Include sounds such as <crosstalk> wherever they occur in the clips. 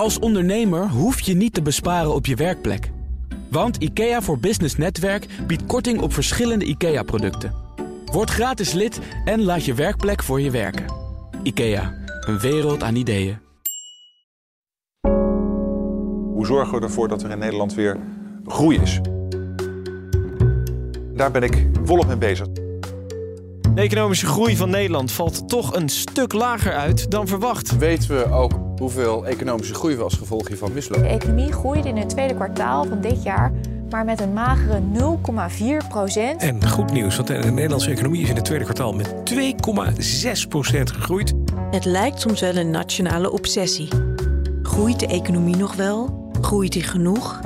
Als ondernemer hoef je niet te besparen op je werkplek. Want IKEA voor Business Netwerk biedt korting op verschillende IKEA-producten. Word gratis lid en laat je werkplek voor je werken. IKEA, een wereld aan ideeën. Hoe zorgen we ervoor dat er in Nederland weer groei is? Daar ben ik volop mee bezig. De economische groei van Nederland valt toch een stuk lager uit dan verwacht. Weten we ook hoeveel economische groei we als gevolg hiervan mislopen? De economie groeide in het tweede kwartaal van dit jaar maar met een magere 0,4 procent. En goed nieuws, want de Nederlandse economie is in het tweede kwartaal met 2,6 procent gegroeid. Het lijkt soms wel een nationale obsessie. Groeit de economie nog wel? Groeit die genoeg?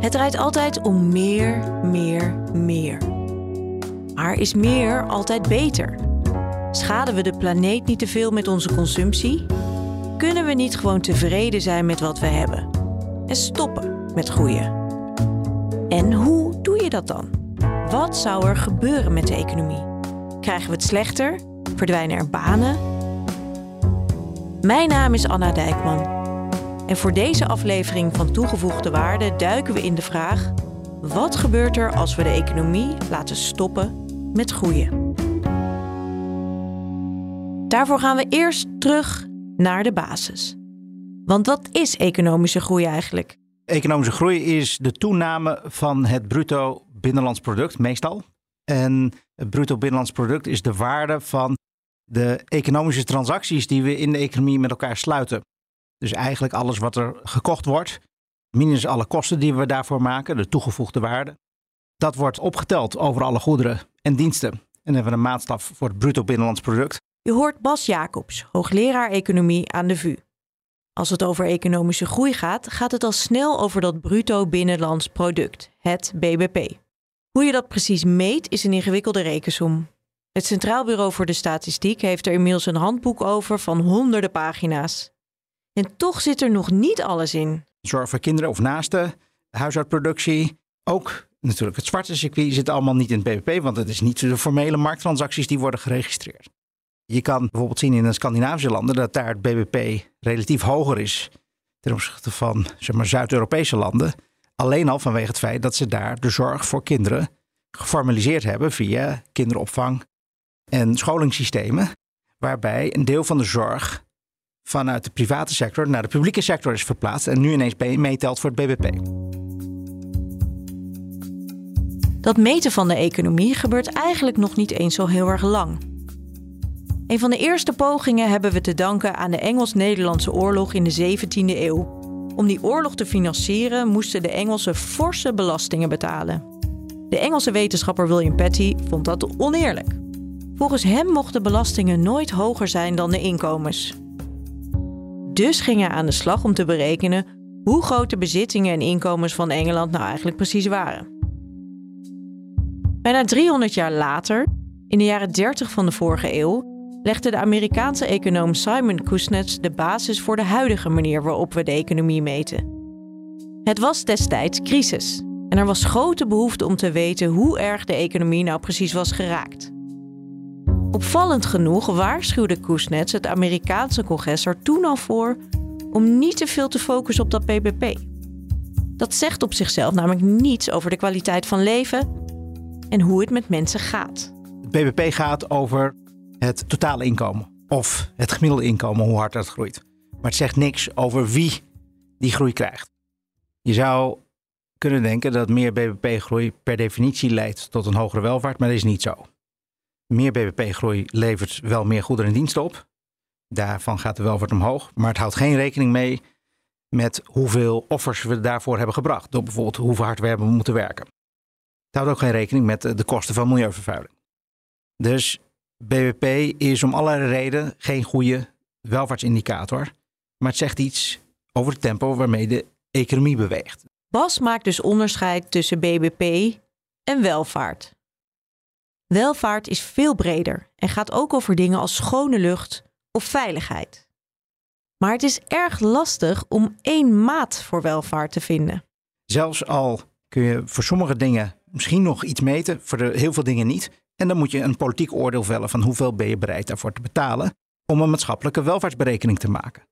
Het draait altijd om meer, meer, meer. Maar is meer altijd beter? Schaden we de planeet niet te veel met onze consumptie? Kunnen we niet gewoon tevreden zijn met wat we hebben? En stoppen met groeien? En hoe doe je dat dan? Wat zou er gebeuren met de economie? Krijgen we het slechter? Verdwijnen er banen? Mijn naam is Anna Dijkman. En voor deze aflevering van Toegevoegde Waarde duiken we in de vraag: wat gebeurt er als we de economie laten stoppen met groeien? Daarvoor gaan we eerst terug naar de basis. Want wat is economische groei eigenlijk? Economische groei is de toename van het bruto binnenlands product, meestal. En het bruto binnenlands product is de waarde van de economische transacties die we in de economie met elkaar sluiten. Dus eigenlijk alles wat er gekocht wordt, minus alle kosten die we daarvoor maken, de toegevoegde waarde. Dat wordt opgeteld over alle goederen en diensten. En dan hebben we een maatstaf voor het bruto binnenlands product. Je hoort Bas Jacobs, hoogleraar economie aan de VU. Als het over economische groei gaat, gaat het al snel over dat bruto binnenlands product, het BBP. Hoe je dat precies meet is een ingewikkelde rekensom. Het Centraal Bureau voor de Statistiek heeft er inmiddels een handboek over van honderden pagina's. En toch zit er nog niet alles in. Zorg voor kinderen of naasten, huishoudproductie, ook natuurlijk het zwarte circuit zit allemaal niet in het BBP, want het is niet de formele markttransacties die worden geregistreerd. Je kan bijvoorbeeld zien in de Scandinavische landen dat daar het BBP relatief hoger is ten opzichte van zeg maar, Zuid-Europese landen. Alleen al vanwege het feit dat ze daar de zorg voor kinderen geformaliseerd hebben via kinderopvang en scholingssystemen. Waarbij een deel van de zorg vanuit de private sector naar de publieke sector is verplaatst en nu ineens meetelt voor het BBP. Dat meten van de economie gebeurt eigenlijk nog niet eens zo heel erg lang. Een van de eerste pogingen hebben we te danken aan de Engels-Nederlandse oorlog in de 17e eeuw. Om die oorlog te financieren moesten de Engelsen forse belastingen betalen. De Engelse wetenschapper William Petty vond dat oneerlijk. Volgens hem mochten belastingen nooit hoger zijn dan de inkomens. Dus ging hij aan de slag om te berekenen hoe groot de bezittingen en inkomens van Engeland nou eigenlijk precies waren. Bijna 300 jaar later, in de jaren 30 van de vorige eeuw, legde de Amerikaanse econoom Simon Kuznets de basis voor de huidige manier waarop we de economie meten. Het was destijds crisis en er was grote behoefte om te weten hoe erg de economie nou precies was geraakt. Opvallend genoeg waarschuwde Kuznets het Amerikaanse congres er toen al voor om niet te veel te focussen op dat BBP. Dat zegt op zichzelf namelijk niets over de kwaliteit van leven en hoe het met mensen gaat. Het BBP gaat over het totale inkomen of het gemiddelde inkomen, hoe hard dat groeit. Maar het zegt niks over wie die groei krijgt. Je zou kunnen denken dat meer BBP-groei per definitie leidt tot een hogere welvaart, maar dat is niet zo. Meer BBP-groei levert wel meer goederen en diensten op. Daarvan gaat de welvaart omhoog, maar het houdt geen rekening mee met hoeveel offers we daarvoor hebben gebracht. Door bijvoorbeeld hoeveel hard we hebben moeten werken. Het houdt ook geen rekening met de kosten van milieuvervuiling. Dus BBP is om allerlei redenen geen goede welvaartsindicator. Maar het zegt iets over het tempo waarmee de economie beweegt. Bas maakt dus onderscheid tussen BBP en welvaart. Welvaart is veel breder en gaat ook over dingen als schone lucht of veiligheid. Maar het is erg lastig om één maat voor welvaart te vinden. Zelfs al kun je voor sommige dingen misschien nog iets meten, voor de, heel veel dingen niet. En dan moet je een politiek oordeel vellen van hoeveel ben je bereid daarvoor te betalen om een maatschappelijke welvaartsberekening te maken.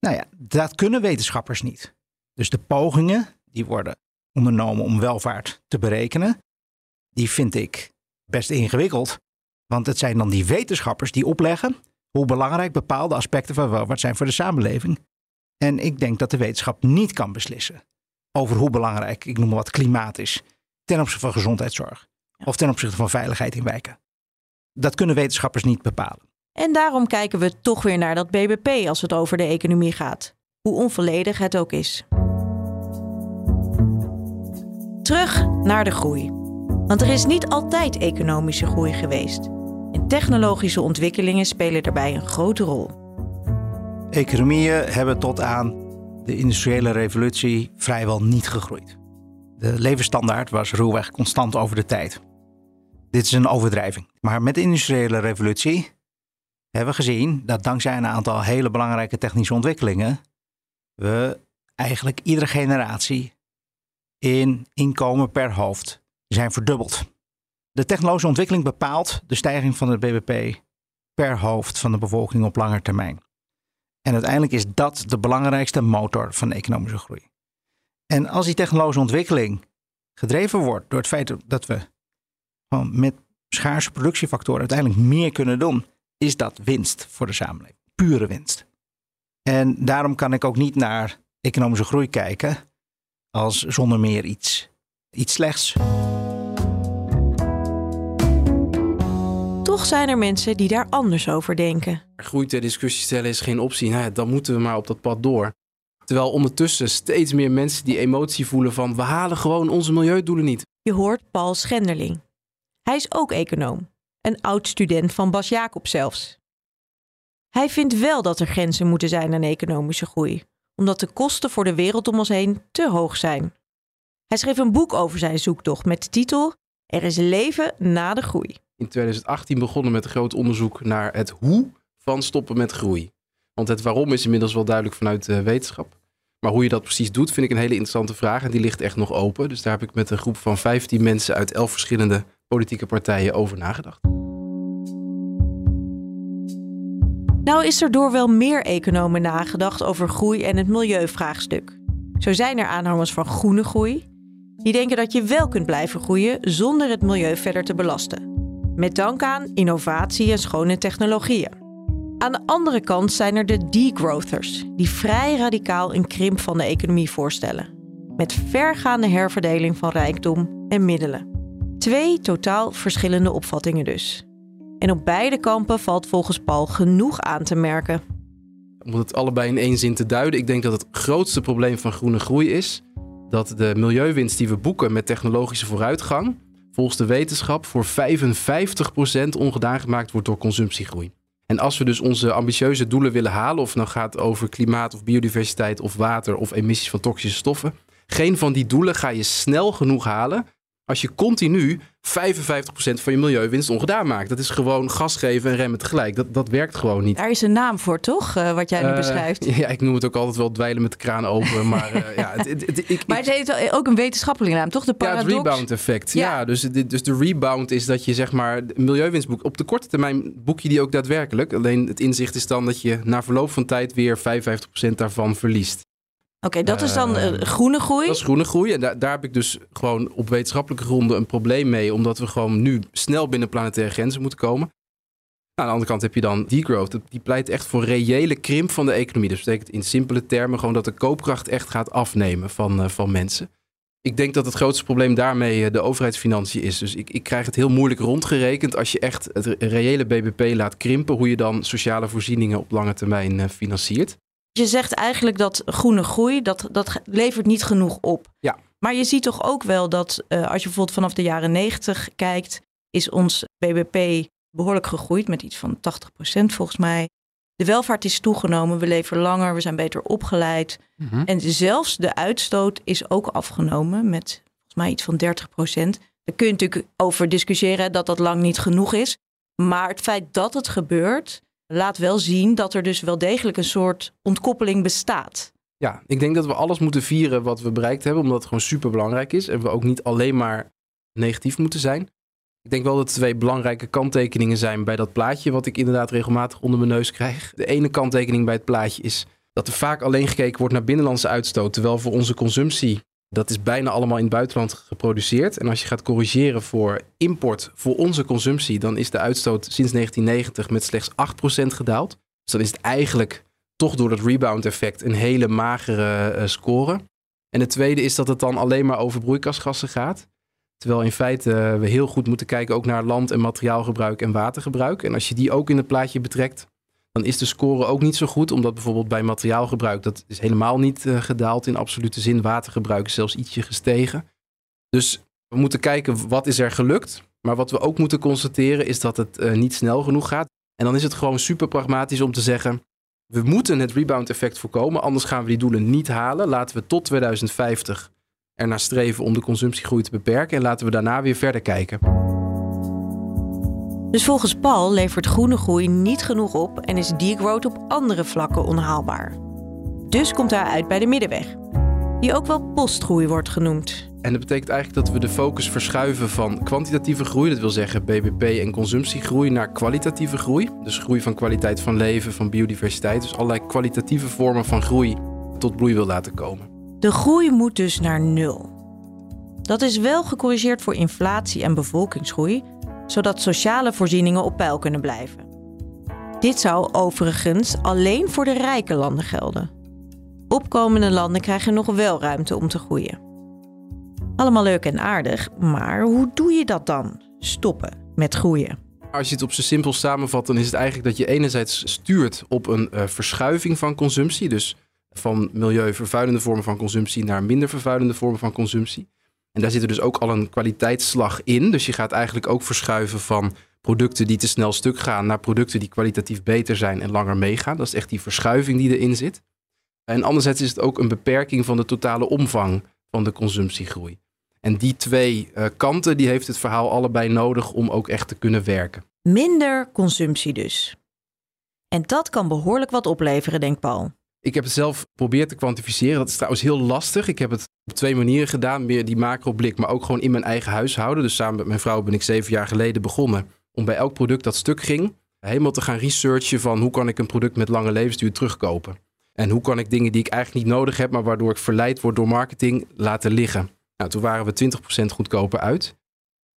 Nou ja, dat kunnen wetenschappers niet. Dus de pogingen die worden ondernomen om welvaart te berekenen, die vind ik best ingewikkeld. Want het zijn dan die wetenschappers die opleggen hoe belangrijk bepaalde aspecten van welvaart zijn voor de samenleving. En ik denk dat de wetenschap niet kan beslissen over hoe belangrijk, ik noem maar wat, klimaat is ten opzichte van gezondheidszorg of ten opzichte van veiligheid in wijken. Dat kunnen wetenschappers niet bepalen. En daarom kijken we toch weer naar dat BBP als het over de economie gaat, hoe onvolledig het ook is. Terug naar de groei. Want er is niet altijd economische groei geweest. En technologische ontwikkelingen spelen daarbij een grote rol. Economieën hebben tot aan de industriële revolutie vrijwel niet gegroeid. De levensstandaard was ruwweg constant over de tijd. Dit is een overdrijving. Maar met de industriële revolutie hebben we gezien dat dankzij een aantal hele belangrijke technische ontwikkelingen we eigenlijk iedere generatie in inkomen per hoofd zijn verdubbeld. De technologische ontwikkeling bepaalt de stijging van het BBP per hoofd van de bevolking op lange termijn. En uiteindelijk is dat de belangrijkste motor van economische groei. En als die technologische ontwikkeling gedreven wordt door het feit dat we gewoon met schaarse productiefactoren uiteindelijk meer kunnen doen, is dat winst voor de samenleving. Pure winst. En daarom kan ik ook niet naar economische groei kijken als zonder meer iets, iets slechts. Toch zijn er mensen die daar anders over denken. Groei ter discussie stellen is geen optie. Nou ja, dan moeten we maar op dat pad door. Terwijl ondertussen steeds meer mensen die emotie voelen van we halen gewoon onze milieudoelen niet. Je hoort Paul Schenderling. Hij is ook econoom, een oud student van Bas Jacob zelfs. Hij vindt wel dat er grenzen moeten zijn aan economische groei, omdat de kosten voor de wereld om ons heen te hoog zijn. Hij schreef een boek over zijn zoektocht met de titel Er is leven na de groei. In 2018 begonnen met een groot onderzoek naar het hoe van stoppen met groei. Want het waarom is inmiddels wel duidelijk vanuit de wetenschap. Maar hoe je dat precies doet, vind ik een hele interessante vraag. En die ligt echt nog open. Dus daar heb ik met een groep van 15 mensen uit 11 verschillende politieke partijen over nagedacht. Nou is er door wel meer economen nagedacht over groei en het milieuvraagstuk. Zo zijn er aanhangers van groene groei, die denken dat je wel kunt blijven groeien zonder het milieu verder te belasten. Met dank aan innovatie en schone technologieën. Aan de andere kant zijn er de degrowthers, die vrij radicaal een krimp van de economie voorstellen. Met vergaande herverdeling van rijkdom en middelen. Twee totaal verschillende opvattingen dus. En op beide kampen valt volgens Paul genoeg aan te merken. Om het allebei in één zin te duiden, ik denk dat het grootste probleem van groene groei is dat de milieuwinst die we boeken met technologische vooruitgang, volgens de wetenschap voor 55% ongedaan gemaakt wordt door consumptiegroei. En als we dus onze ambitieuze doelen willen halen, of het nou gaat over klimaat of biodiversiteit of water of emissies van toxische stoffen, geen van die doelen ga je snel genoeg halen als je continu 55% van je milieuwinst ongedaan maakt. Dat is gewoon gas geven en remmen tegelijk. Dat, dat werkt gewoon niet. Daar is een naam voor, toch? Uh, wat jij nu Uh, beschrijft. <laughs> Ja, ik noem het ook altijd wel dwijlen met de kraan open. Maar, uh, ja, het, het, het, ik, Maar het heeft ook een wetenschappelijke naam, toch? De Ja, het paradox. rebound effect. Ja. Ja, dus, de- dus de rebound is dat je zeg maar milieuwinst boekt. Op de korte termijn boek je die ook daadwerkelijk. Alleen het inzicht is dan dat je na verloop van tijd weer 55% daarvan verliest. Oké, dat is dan eh, Eh, groene groei. Dat is groene groei. En daar, daar heb ik dus gewoon op wetenschappelijke gronden een probleem mee. Omdat we gewoon nu snel binnen planetaire grenzen moeten komen. Nou, aan de andere kant heb je dan degrowth. Die pleit echt voor reële krimp van de economie. Dus dat betekent in simpele termen gewoon dat de koopkracht echt gaat afnemen van, eh, van mensen. Ik denk dat het grootste probleem daarmee eh, de overheidsfinanciën is. Dus ik, ik krijg het heel moeilijk rondgerekend als je echt het re- reële BBP laat krimpen. Hoe je dan sociale voorzieningen op lange termijn financiert. Je zegt eigenlijk dat groene groei, dat, dat levert niet genoeg op. Ja. Maar je ziet toch ook wel dat eh, als je bijvoorbeeld vanaf de jaren 90 kijkt, is ons BBP behoorlijk gegroeid met iets van 80% volgens mij. De welvaart is toegenomen, we leven langer, we zijn beter opgeleid. En zelfs de uitstoot is ook afgenomen met volgens mij iets van 30% Daar kun je natuurlijk over discussiëren dat dat lang niet genoeg is. Maar het feit dat het gebeurt, laat wel zien dat er dus wel degelijk een soort ontkoppeling bestaat. Ja, ik denk dat we alles moeten vieren wat we bereikt hebben, omdat het gewoon super belangrijk is. En we ook niet alleen maar negatief moeten zijn. Ik denk wel dat er twee belangrijke kanttekeningen zijn bij dat plaatje, wat ik inderdaad regelmatig onder mijn neus krijg. De ene kanttekening bij het plaatje is dat er vaak alleen gekeken wordt naar binnenlandse uitstoot, terwijl voor onze consumptie dat is bijna allemaal in het buitenland geproduceerd. En als je gaat corrigeren voor import voor onze consumptie, dan is de uitstoot sinds 1990 met slechts 8% gedaald. Dus dan is het eigenlijk toch door dat rebound-effect een hele magere uh, score. En het tweede is dat het dan alleen maar over broeikasgassen gaat. Terwijl in feite uh, we heel goed moeten kijken ook naar land- en materiaalgebruik en watergebruik. En als je die ook in het plaatje betrekt, dan is de score ook niet zo goed. Omdat bijvoorbeeld bij materiaalgebruik, dat is helemaal niet uh, gedaald in absolute zin. Watergebruik is zelfs ietsje gestegen. Dus we moeten kijken wat is er gelukt. Maar wat we ook moeten constateren is dat het uh, niet snel genoeg gaat. En dan is het gewoon super pragmatisch om te zeggen... we moeten het rebound effect voorkomen, anders gaan we die doelen niet halen. Laten we tot 2050 ernaar streven om de consumptiegroei te beperken... en laten we daarna weer verder kijken. Dus volgens Paul levert groene groei niet genoeg op en is degrowth op andere vlakken onhaalbaar. Dus komt hij uit bij de middenweg, die ook wel postgroei wordt genoemd. En dat betekent eigenlijk dat we de focus verschuiven van kwantitatieve groei, dat wil zeggen BBP en consumptiegroei, naar kwalitatieve groei. Dus groei van kwaliteit van leven, van biodiversiteit. Dus allerlei kwalitatieve vormen van groei tot bloei wil laten komen. De groei moet dus naar nul. Dat is wel gecorrigeerd voor inflatie en bevolkingsgroei, zodat sociale voorzieningen op peil kunnen blijven. Dit zou overigens alleen voor de rijke landen gelden. Opkomende landen krijgen nog wel ruimte om te groeien. Allemaal leuk en aardig, maar hoe doe je dat dan? Stoppen met groeien. Als je het op zo simpel samenvat, dan is het eigenlijk dat je enerzijds stuurt op een uh, verschuiving van consumptie. Dus van milieuvervuilende vormen van consumptie naar minder vervuilende vormen van consumptie. En daar zit er dus ook al een kwaliteitsslag in. Dus je gaat eigenlijk ook verschuiven van producten die te snel stuk gaan naar producten die kwalitatief beter zijn en langer meegaan. Dat is echt die verschuiving die erin zit. En anderzijds is het ook een beperking van de totale omvang van de consumptiegroei. En die twee uh, kanten die heeft het verhaal allebei nodig om ook echt te kunnen werken. Minder consumptie dus. En dat kan behoorlijk wat opleveren, denkt Paul. Ik heb het zelf geprobeerd te kwantificeren. Dat is trouwens heel lastig. Ik heb het op twee manieren gedaan. Meer die macro-blik, maar ook gewoon in mijn eigen huishouden. Dus samen met mijn vrouw ben ik zeven jaar geleden begonnen om bij elk product dat stuk ging, helemaal te gaan researchen van hoe kan ik een product met lange levensduur terugkopen. En hoe kan ik dingen die ik eigenlijk niet nodig heb, maar waardoor ik verleid word door marketing, laten liggen. Nou, toen waren we 20% goedkoper uit.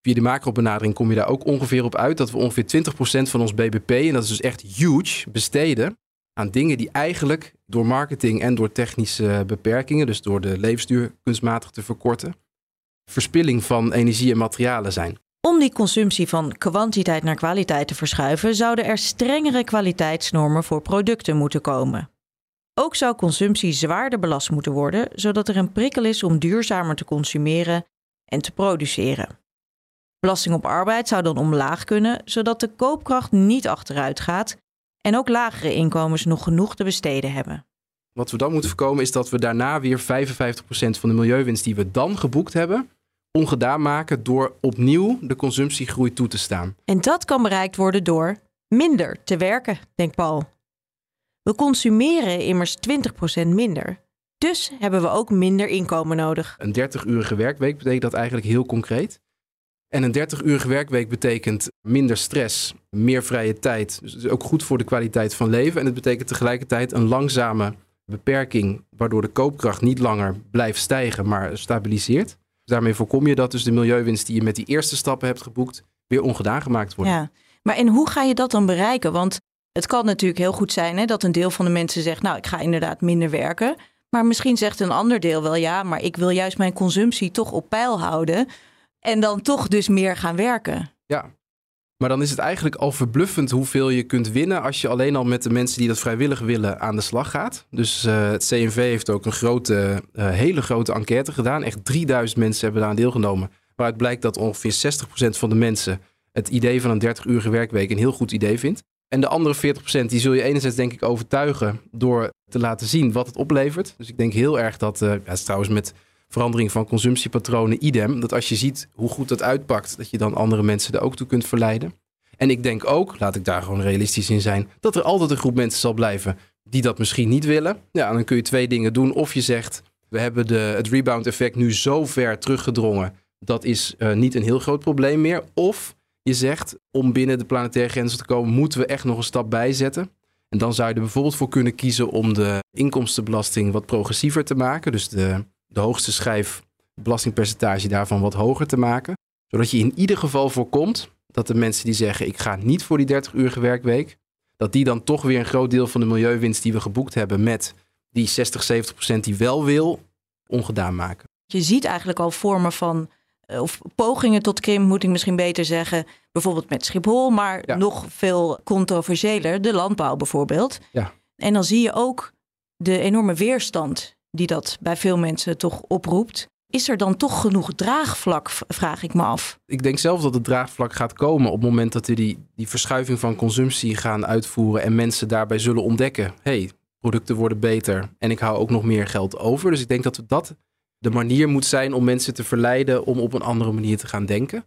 Via de macro-benadering kom je daar ook ongeveer op uit dat we ongeveer 20% van ons BBP, en dat is dus echt huge, besteden aan dingen die eigenlijk door marketing en door technische beperkingen, dus door de levensduur kunstmatig te verkorten, verspilling van energie en materialen zijn. Om die consumptie van kwantiteit naar kwaliteit te verschuiven, zouden er strengere kwaliteitsnormen voor producten moeten komen. Ook zou consumptie zwaarder belast moeten worden, zodat er een prikkel is om duurzamer te consumeren en te produceren. Belasting op arbeid zou dan omlaag kunnen, zodat de koopkracht niet achteruit gaat en ook lagere inkomens nog genoeg te besteden hebben. Wat we dan moeten voorkomen is dat we daarna weer 55% van de milieuwinst die we dan geboekt hebben, ongedaan maken door opnieuw de consumptiegroei toe te staan. En dat kan bereikt worden door minder te werken, denkt Paul. We consumeren immers 20% minder. Dus hebben we ook minder inkomen nodig. Een 30-urige werkweek betekent dat eigenlijk heel concreet. En een 30-urige werkweek betekent minder stress, meer vrije tijd. Dus ook goed voor de kwaliteit van leven. En het betekent tegelijkertijd een langzame beperking, waardoor de koopkracht niet langer blijft stijgen, maar stabiliseert. Daarmee voorkom je dat dus de milieuwinst die je met die eerste stappen hebt geboekt, weer ongedaan gemaakt wordt. Ja, maar en hoe ga je dat dan bereiken? Want het kan natuurlijk heel goed zijn hè, dat een deel van de mensen zegt, nou, ik ga inderdaad minder werken. Maar misschien zegt een ander deel wel, ja, maar ik wil juist mijn consumptie toch op peil houden. En dan toch dus meer gaan werken. Ja, maar dan is het eigenlijk al verbluffend hoeveel je kunt winnen als je alleen al met de mensen die dat vrijwillig willen aan de slag gaat. Dus uh, het CNV heeft ook een grote, uh, hele grote enquête gedaan. Echt 3000 mensen hebben daaraan deelgenomen. Waaruit blijkt dat ongeveer 60% van de mensen het idee van een 30-urige werkweek een heel goed idee vindt. En de andere 40% die zul je enerzijds denk ik overtuigen door te laten zien wat het oplevert. Dus ik denk heel erg dat, uh, ja, is trouwens met verandering van consumptiepatronen idem. Dat als je ziet hoe goed dat uitpakt, dat je dan andere mensen er ook toe kunt verleiden. En ik denk ook, laat ik daar gewoon realistisch in zijn, dat er altijd een groep mensen zal blijven die dat misschien niet willen. Ja, dan kun je twee dingen doen. Of je zegt, we hebben de, het rebound effect nu zo ver teruggedrongen, dat is uh, niet een heel groot probleem meer. Of je zegt, om binnen de planetaire grenzen te komen, moeten we echt nog een stap bijzetten. En dan zou je er bijvoorbeeld voor kunnen kiezen om de inkomstenbelasting wat progressiever te maken. Dus de, de hoogste schijf belastingpercentage daarvan wat hoger te maken. Zodat je in ieder geval voorkomt dat de mensen die zeggen ik ga niet voor die 30 uur werkweek, dat die dan toch weer een groot deel van de milieuwinst die we geboekt hebben met die 60, 70 procent die wel wil, ongedaan maken. Je ziet eigenlijk al vormen van, eh, of pogingen tot krimp moet ik misschien beter zeggen, bijvoorbeeld met Schiphol, maar Ja. nog veel controversiëler, de landbouw bijvoorbeeld. Ja. En dan zie je ook de enorme weerstand die dat bij veel mensen toch oproept. Is er dan toch genoeg draagvlak, vraag ik me af. Ik denk zelf dat het draagvlak gaat komen op het moment dat we die, die verschuiving van consumptie gaan uitvoeren en mensen daarbij zullen ontdekken, hey, producten worden beter en ik hou ook nog meer geld over. Dus ik denk dat dat de manier moet zijn om mensen te verleiden om op een andere manier te gaan denken.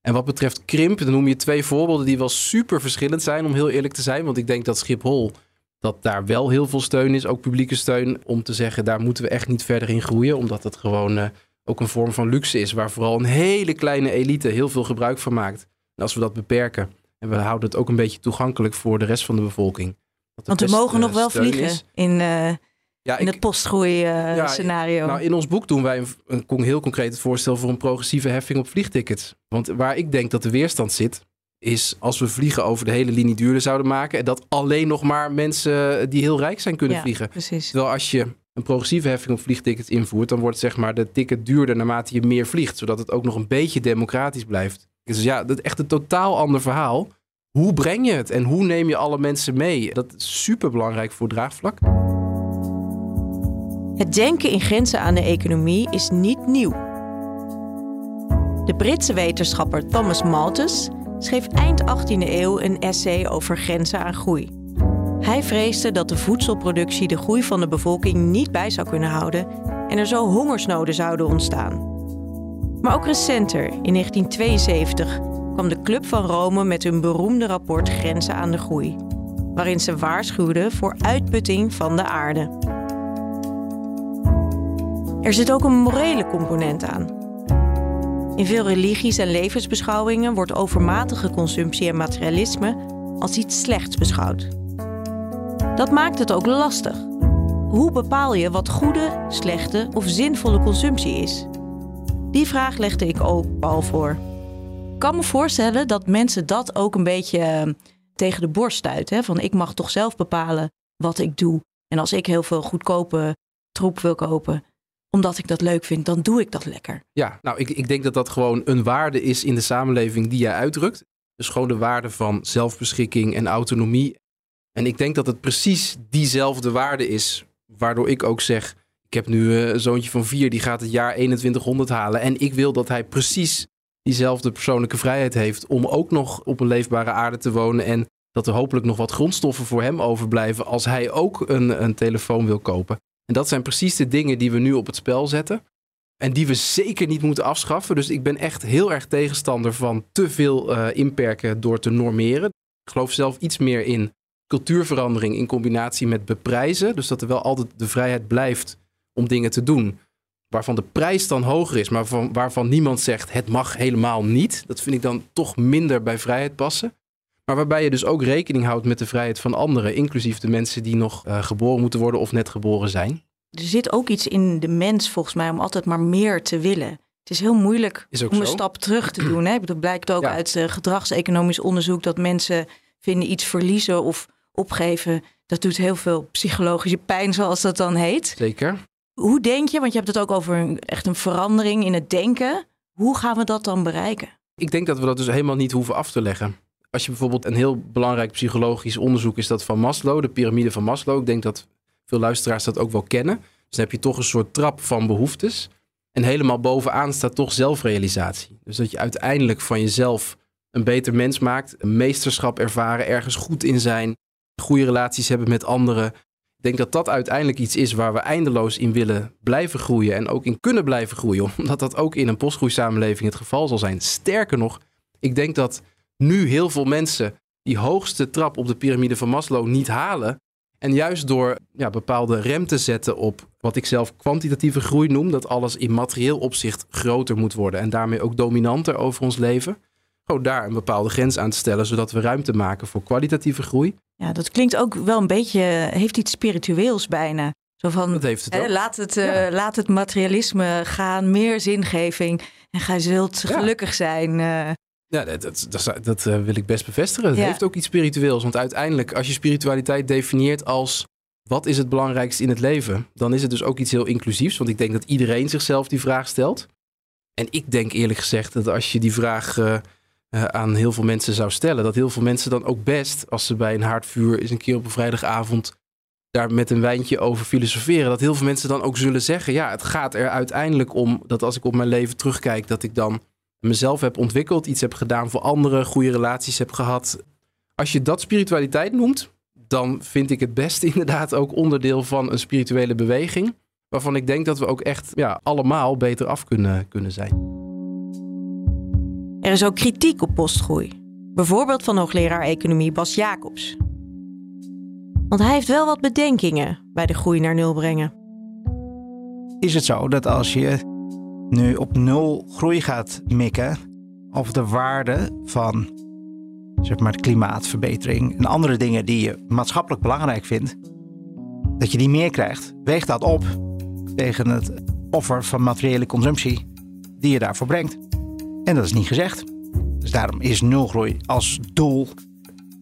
En wat betreft krimp, dan noem je twee voorbeelden die wel super verschillend zijn, om heel eerlijk te zijn. Want ik denk dat Schiphol, dat daar wel heel veel steun is, ook publieke steun, om te zeggen, daar moeten we echt niet verder in groeien. Omdat het gewoon eh, ook een vorm van luxe is, waar vooral een hele kleine elite heel veel gebruik van maakt. En als we dat beperken, en we houden het ook een beetje toegankelijk voor de rest van de bevolking. Want we mogen eh, nog wel vliegen is. in, eh, Ja, in ik- het postgroei eh, Ja, scenario. nou, in ons boek doen wij een, een heel concreet voorstel voor een progressieve heffing op vliegtickets. Want waar ik denk dat de weerstand zit, is als we vliegen over de hele linie duurder zouden maken. En dat alleen nog maar mensen die heel rijk zijn kunnen Ja, vliegen. precies. Terwijl als je een progressieve heffing op vliegtickets invoert, dan wordt zeg maar de ticket duurder naarmate je meer vliegt. Zodat het ook nog een beetje democratisch blijft. Dus ja, dat is echt een totaal ander verhaal. Hoe breng je het en hoe neem je alle mensen mee? Dat is super belangrijk voor draagvlak. Het denken in grenzen aan de economie is niet nieuw. De Britse wetenschapper Thomas Malthus schreef eind 18e eeuw een essay over grenzen aan groei. Hij vreesde dat de voedselproductie de groei van de bevolking niet bij zou kunnen houden en er zo hongersnoden zouden ontstaan. Maar ook recenter, in 1972, kwam de Club van Rome met hun beroemde rapport Grenzen aan de Groei, waarin ze waarschuwden voor uitputting van de aarde. Er zit ook een morele component aan. In veel religies en levensbeschouwingen wordt overmatige consumptie en materialisme als iets slechts beschouwd. Dat maakt het ook lastig. Hoe bepaal je wat goede, slechte of zinvolle consumptie is? Die vraag legde ik ook Paul voor. Ik kan me voorstellen dat mensen dat ook een beetje eh, tegen de borst stuiten. Van ik mag toch zelf bepalen wat ik doe. En als ik heel veel goedkope troep wil kopen, omdat ik dat leuk vind, dan doe ik dat lekker. Ja, nou, ik, ik denk dat dat gewoon een waarde is in de samenleving die jij uitdrukt. Dus gewoon de waarde van zelfbeschikking en autonomie. En ik denk dat het precies diezelfde waarde is, waardoor ik ook zeg: ik heb nu eh, een zoontje van vier, die gaat het jaar 2100 halen. En ik wil dat hij precies diezelfde persoonlijke vrijheid heeft om ook nog op een leefbare aarde te wonen. En dat er hopelijk nog wat grondstoffen voor hem overblijven als hij ook een, een telefoon wil kopen. En dat zijn precies de dingen die we nu op het spel zetten. En die we zeker niet moeten afschaffen. Dus ik ben echt heel erg tegenstander van te veel eh, inperken door te normeren. Ik geloof zelf iets meer in cultuurverandering in combinatie met beprijzen. Dus dat er wel altijd de vrijheid blijft om dingen te doen. Waarvan de prijs dan hoger is, maar van, waarvan niemand zegt het mag helemaal niet. Dat vind ik dan toch minder bij vrijheid passen. Maar waarbij je dus ook rekening houdt met de vrijheid van anderen, inclusief de mensen die nog eh, geboren moeten worden of net geboren zijn. Er zit ook iets in de mens volgens mij om altijd maar meer te willen. Het is heel moeilijk Is om een stap terug te doen. Hè? Dat blijkt ook Ja. uit eh, gedragseconomisch onderzoek dat mensen vinden iets verliezen of opgeven. Dat doet heel veel psychologische pijn, zoals dat dan heet. Zeker. Hoe denk je, want je hebt het ook over een, echt een verandering in het denken. Hoe gaan we dat dan bereiken? Ik denk dat we dat dus helemaal niet hoeven af te leggen. Als je bijvoorbeeld een heel belangrijk psychologisch onderzoek is dat van Maslow, de piramide van Maslow. Ik denk dat veel luisteraars dat ook wel kennen. Dus dan heb je toch een soort trap van behoeftes. En helemaal bovenaan staat toch zelfrealisatie. Dus dat je uiteindelijk van jezelf een beter mens maakt, een meesterschap ervaren, ergens goed in zijn, goede relaties hebben met anderen. Ik denk dat dat uiteindelijk iets is waar we eindeloos in willen blijven groeien en ook in kunnen blijven groeien, <laughs> omdat dat ook in een postgroeisamenleving het geval zal zijn. Sterker nog, ik denk dat nu heel veel mensen die hoogste trap op de piramide van Maslow niet halen. En juist door ja, bepaalde rem te zetten op wat ik zelf kwantitatieve groei noem, dat alles in materieel opzicht groter moet worden en daarmee ook dominanter over ons leven. Gewoon daar een bepaalde grens aan te stellen, zodat we ruimte maken voor kwalitatieve groei. Ja, dat klinkt ook wel een beetje, heeft iets spiritueels bijna. Zo van, Dat heeft het hè, ook. laat, het, eh, laat het materialisme gaan, meer zingeving. En gij zult Ja. gelukkig zijn. eh. Ja, dat, dat, dat, dat, eh, wil ik best bevestigen. Het Ja. heeft ook iets spiritueels. Want uiteindelijk, als je spiritualiteit definieert als wat is het belangrijkste in het leven, dan is het dus ook iets heel inclusiefs. Want ik denk dat iedereen zichzelf die vraag stelt. En ik denk eerlijk gezegd dat als je die vraag eh, eh, aan heel veel mensen zou stellen, dat heel veel mensen dan ook best, als ze bij een haardvuur eens een keer op een vrijdagavond daar met een wijntje over filosoferen, dat heel veel mensen dan ook zullen zeggen, ja, het gaat er uiteindelijk om dat als ik op mijn leven terugkijk, dat ik dan mezelf heb ontwikkeld, iets heb gedaan voor anderen, goede relaties heb gehad. Als je dat spiritualiteit noemt, dan vind ik het best <laughs> inderdaad ook onderdeel van een spirituele beweging. Waarvan ik denk dat we ook echt ja, allemaal beter af kunnen, kunnen zijn. Er is ook kritiek op postgroei. Bijvoorbeeld van hoogleraar economie Bas Jacobs. Want hij heeft wel wat bedenkingen bij de groei naar nul brengen. Is het zo dat als je nu op nul groei gaat mikken, of de waarde van zeg maar, klimaatverbetering en andere dingen die je maatschappelijk belangrijk vindt, dat je die meer krijgt, weegt dat op tegen het offer van materiële consumptie die je daarvoor brengt. En dat is niet gezegd. Dus daarom is nulgroei als doel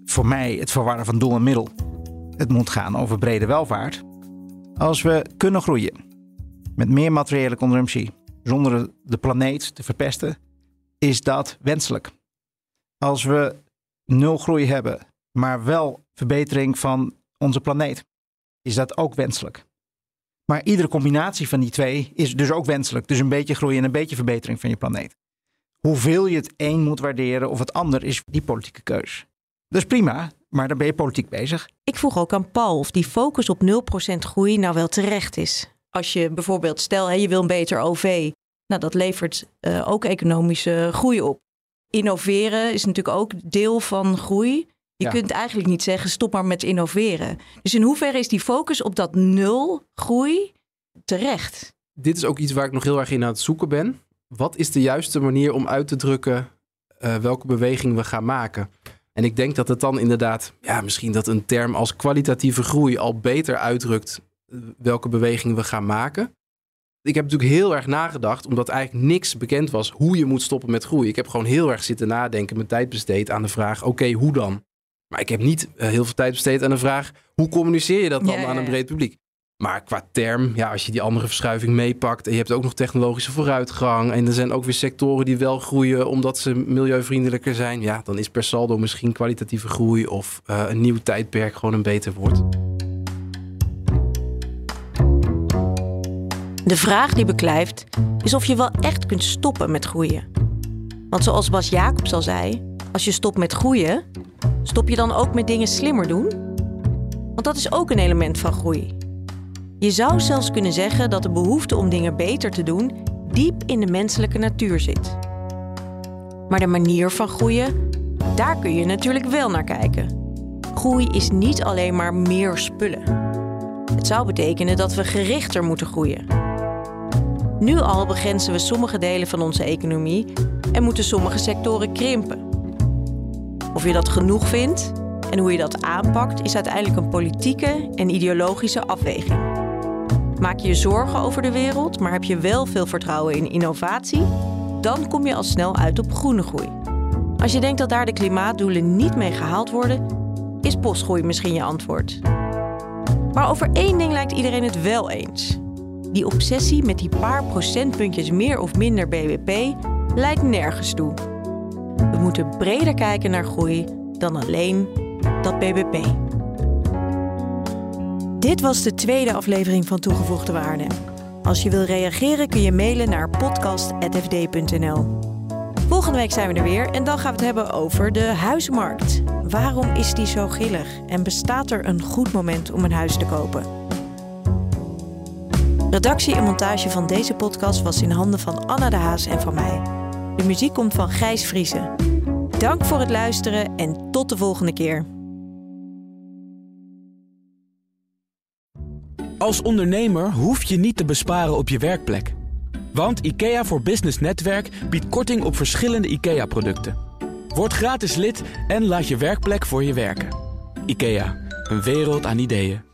voor mij het verwarren van doel en middel. Het moet gaan over brede welvaart. Als we kunnen groeien met meer materiële consumptie zonder de planeet te verpesten, is dat wenselijk. Als we nul groei hebben, maar wel verbetering van onze planeet, is dat ook wenselijk. Maar iedere combinatie van die twee is dus ook wenselijk. Dus een beetje groei en een beetje verbetering van je planeet. Hoeveel je het een moet waarderen of het ander is die politieke keus. Dat is prima, maar dan ben je politiek bezig. Ik vroeg ook aan Paul of die focus op 0% groei nou wel terecht is. Als je bijvoorbeeld, stel hè, je wil een beter OV, nou dat levert eh, ook economische groei op. Innoveren is natuurlijk ook deel van groei. Je Ja. kunt eigenlijk niet zeggen stop maar met innoveren. Dus in hoeverre is die focus op dat nul groei terecht? Dit is ook iets waar ik nog heel erg in aan het zoeken ben. Wat is de juiste manier om uit te drukken eh, welke beweging we gaan maken? En ik denk dat het dan inderdaad, ja, misschien dat een term als kwalitatieve groei al beter uitdrukt welke beweging we gaan maken. Ik heb natuurlijk heel erg nagedacht, omdat eigenlijk niks bekend was hoe je moet stoppen met groei. Ik heb gewoon heel erg zitten nadenken, mijn tijd besteed aan de vraag: oké, hoe dan? Maar ik heb niet eh, heel veel tijd besteed aan de vraag: hoe communiceer je dat dan Ja, ja, aan een breed publiek? Maar qua term, ja, als je die andere verschuiving meepakt en je hebt ook nog technologische vooruitgang en er zijn ook weer sectoren die wel groeien omdat ze milieuvriendelijker zijn, ja, dan is per saldo misschien kwalitatieve groei of eh, een nieuw tijdperk gewoon een beter woord. De vraag die beklijft is of je wel echt kunt stoppen met groeien. Want zoals Bas Jacobs al zei, als je stopt met groeien, stop je dan ook met dingen slimmer doen? Want dat is ook een element van groei. Je zou zelfs kunnen zeggen dat de behoefte om dingen beter te doen diep in de menselijke natuur zit. Maar de manier van groeien, daar kun je natuurlijk wel naar kijken. Groei is niet alleen maar meer spullen. Het zou betekenen dat we gerichter moeten groeien. Nu al begrenzen we sommige delen van onze economie en moeten sommige sectoren krimpen. Of je dat genoeg vindt en hoe je dat aanpakt, is uiteindelijk een politieke en ideologische afweging. Maak je je zorgen over de wereld, maar heb je wel veel vertrouwen in innovatie, dan kom je al snel uit op groene groei. Als je denkt dat daar de klimaatdoelen niet mee gehaald worden, is postgroei misschien je antwoord. Maar over één ding lijkt iedereen het wel eens. Die obsessie met die paar procentpuntjes meer of minder BBP leidt nergens toe. We moeten breder kijken naar groei dan alleen dat BBP. Dit was de tweede aflevering van Toegevoegde Waarde. Als je wil reageren kun je mailen naar podcast.fd.nl. Volgende week zijn we er weer en dan gaan we het hebben over de huizenmarkt. Waarom is die zo gillig en bestaat er een goed moment om een huis te kopen? Redactie en montage van deze podcast was in handen van Anna de Haas en van mij. De muziek komt van Gijs Vriezen. Dank voor het luisteren en tot de volgende keer. Als ondernemer hoef je niet te besparen op je werkplek. Want IKEA voor Business Netwerk biedt korting op verschillende IKEA-producten. Word gratis lid en laat je werkplek voor je werken. IKEA, een wereld aan ideeën.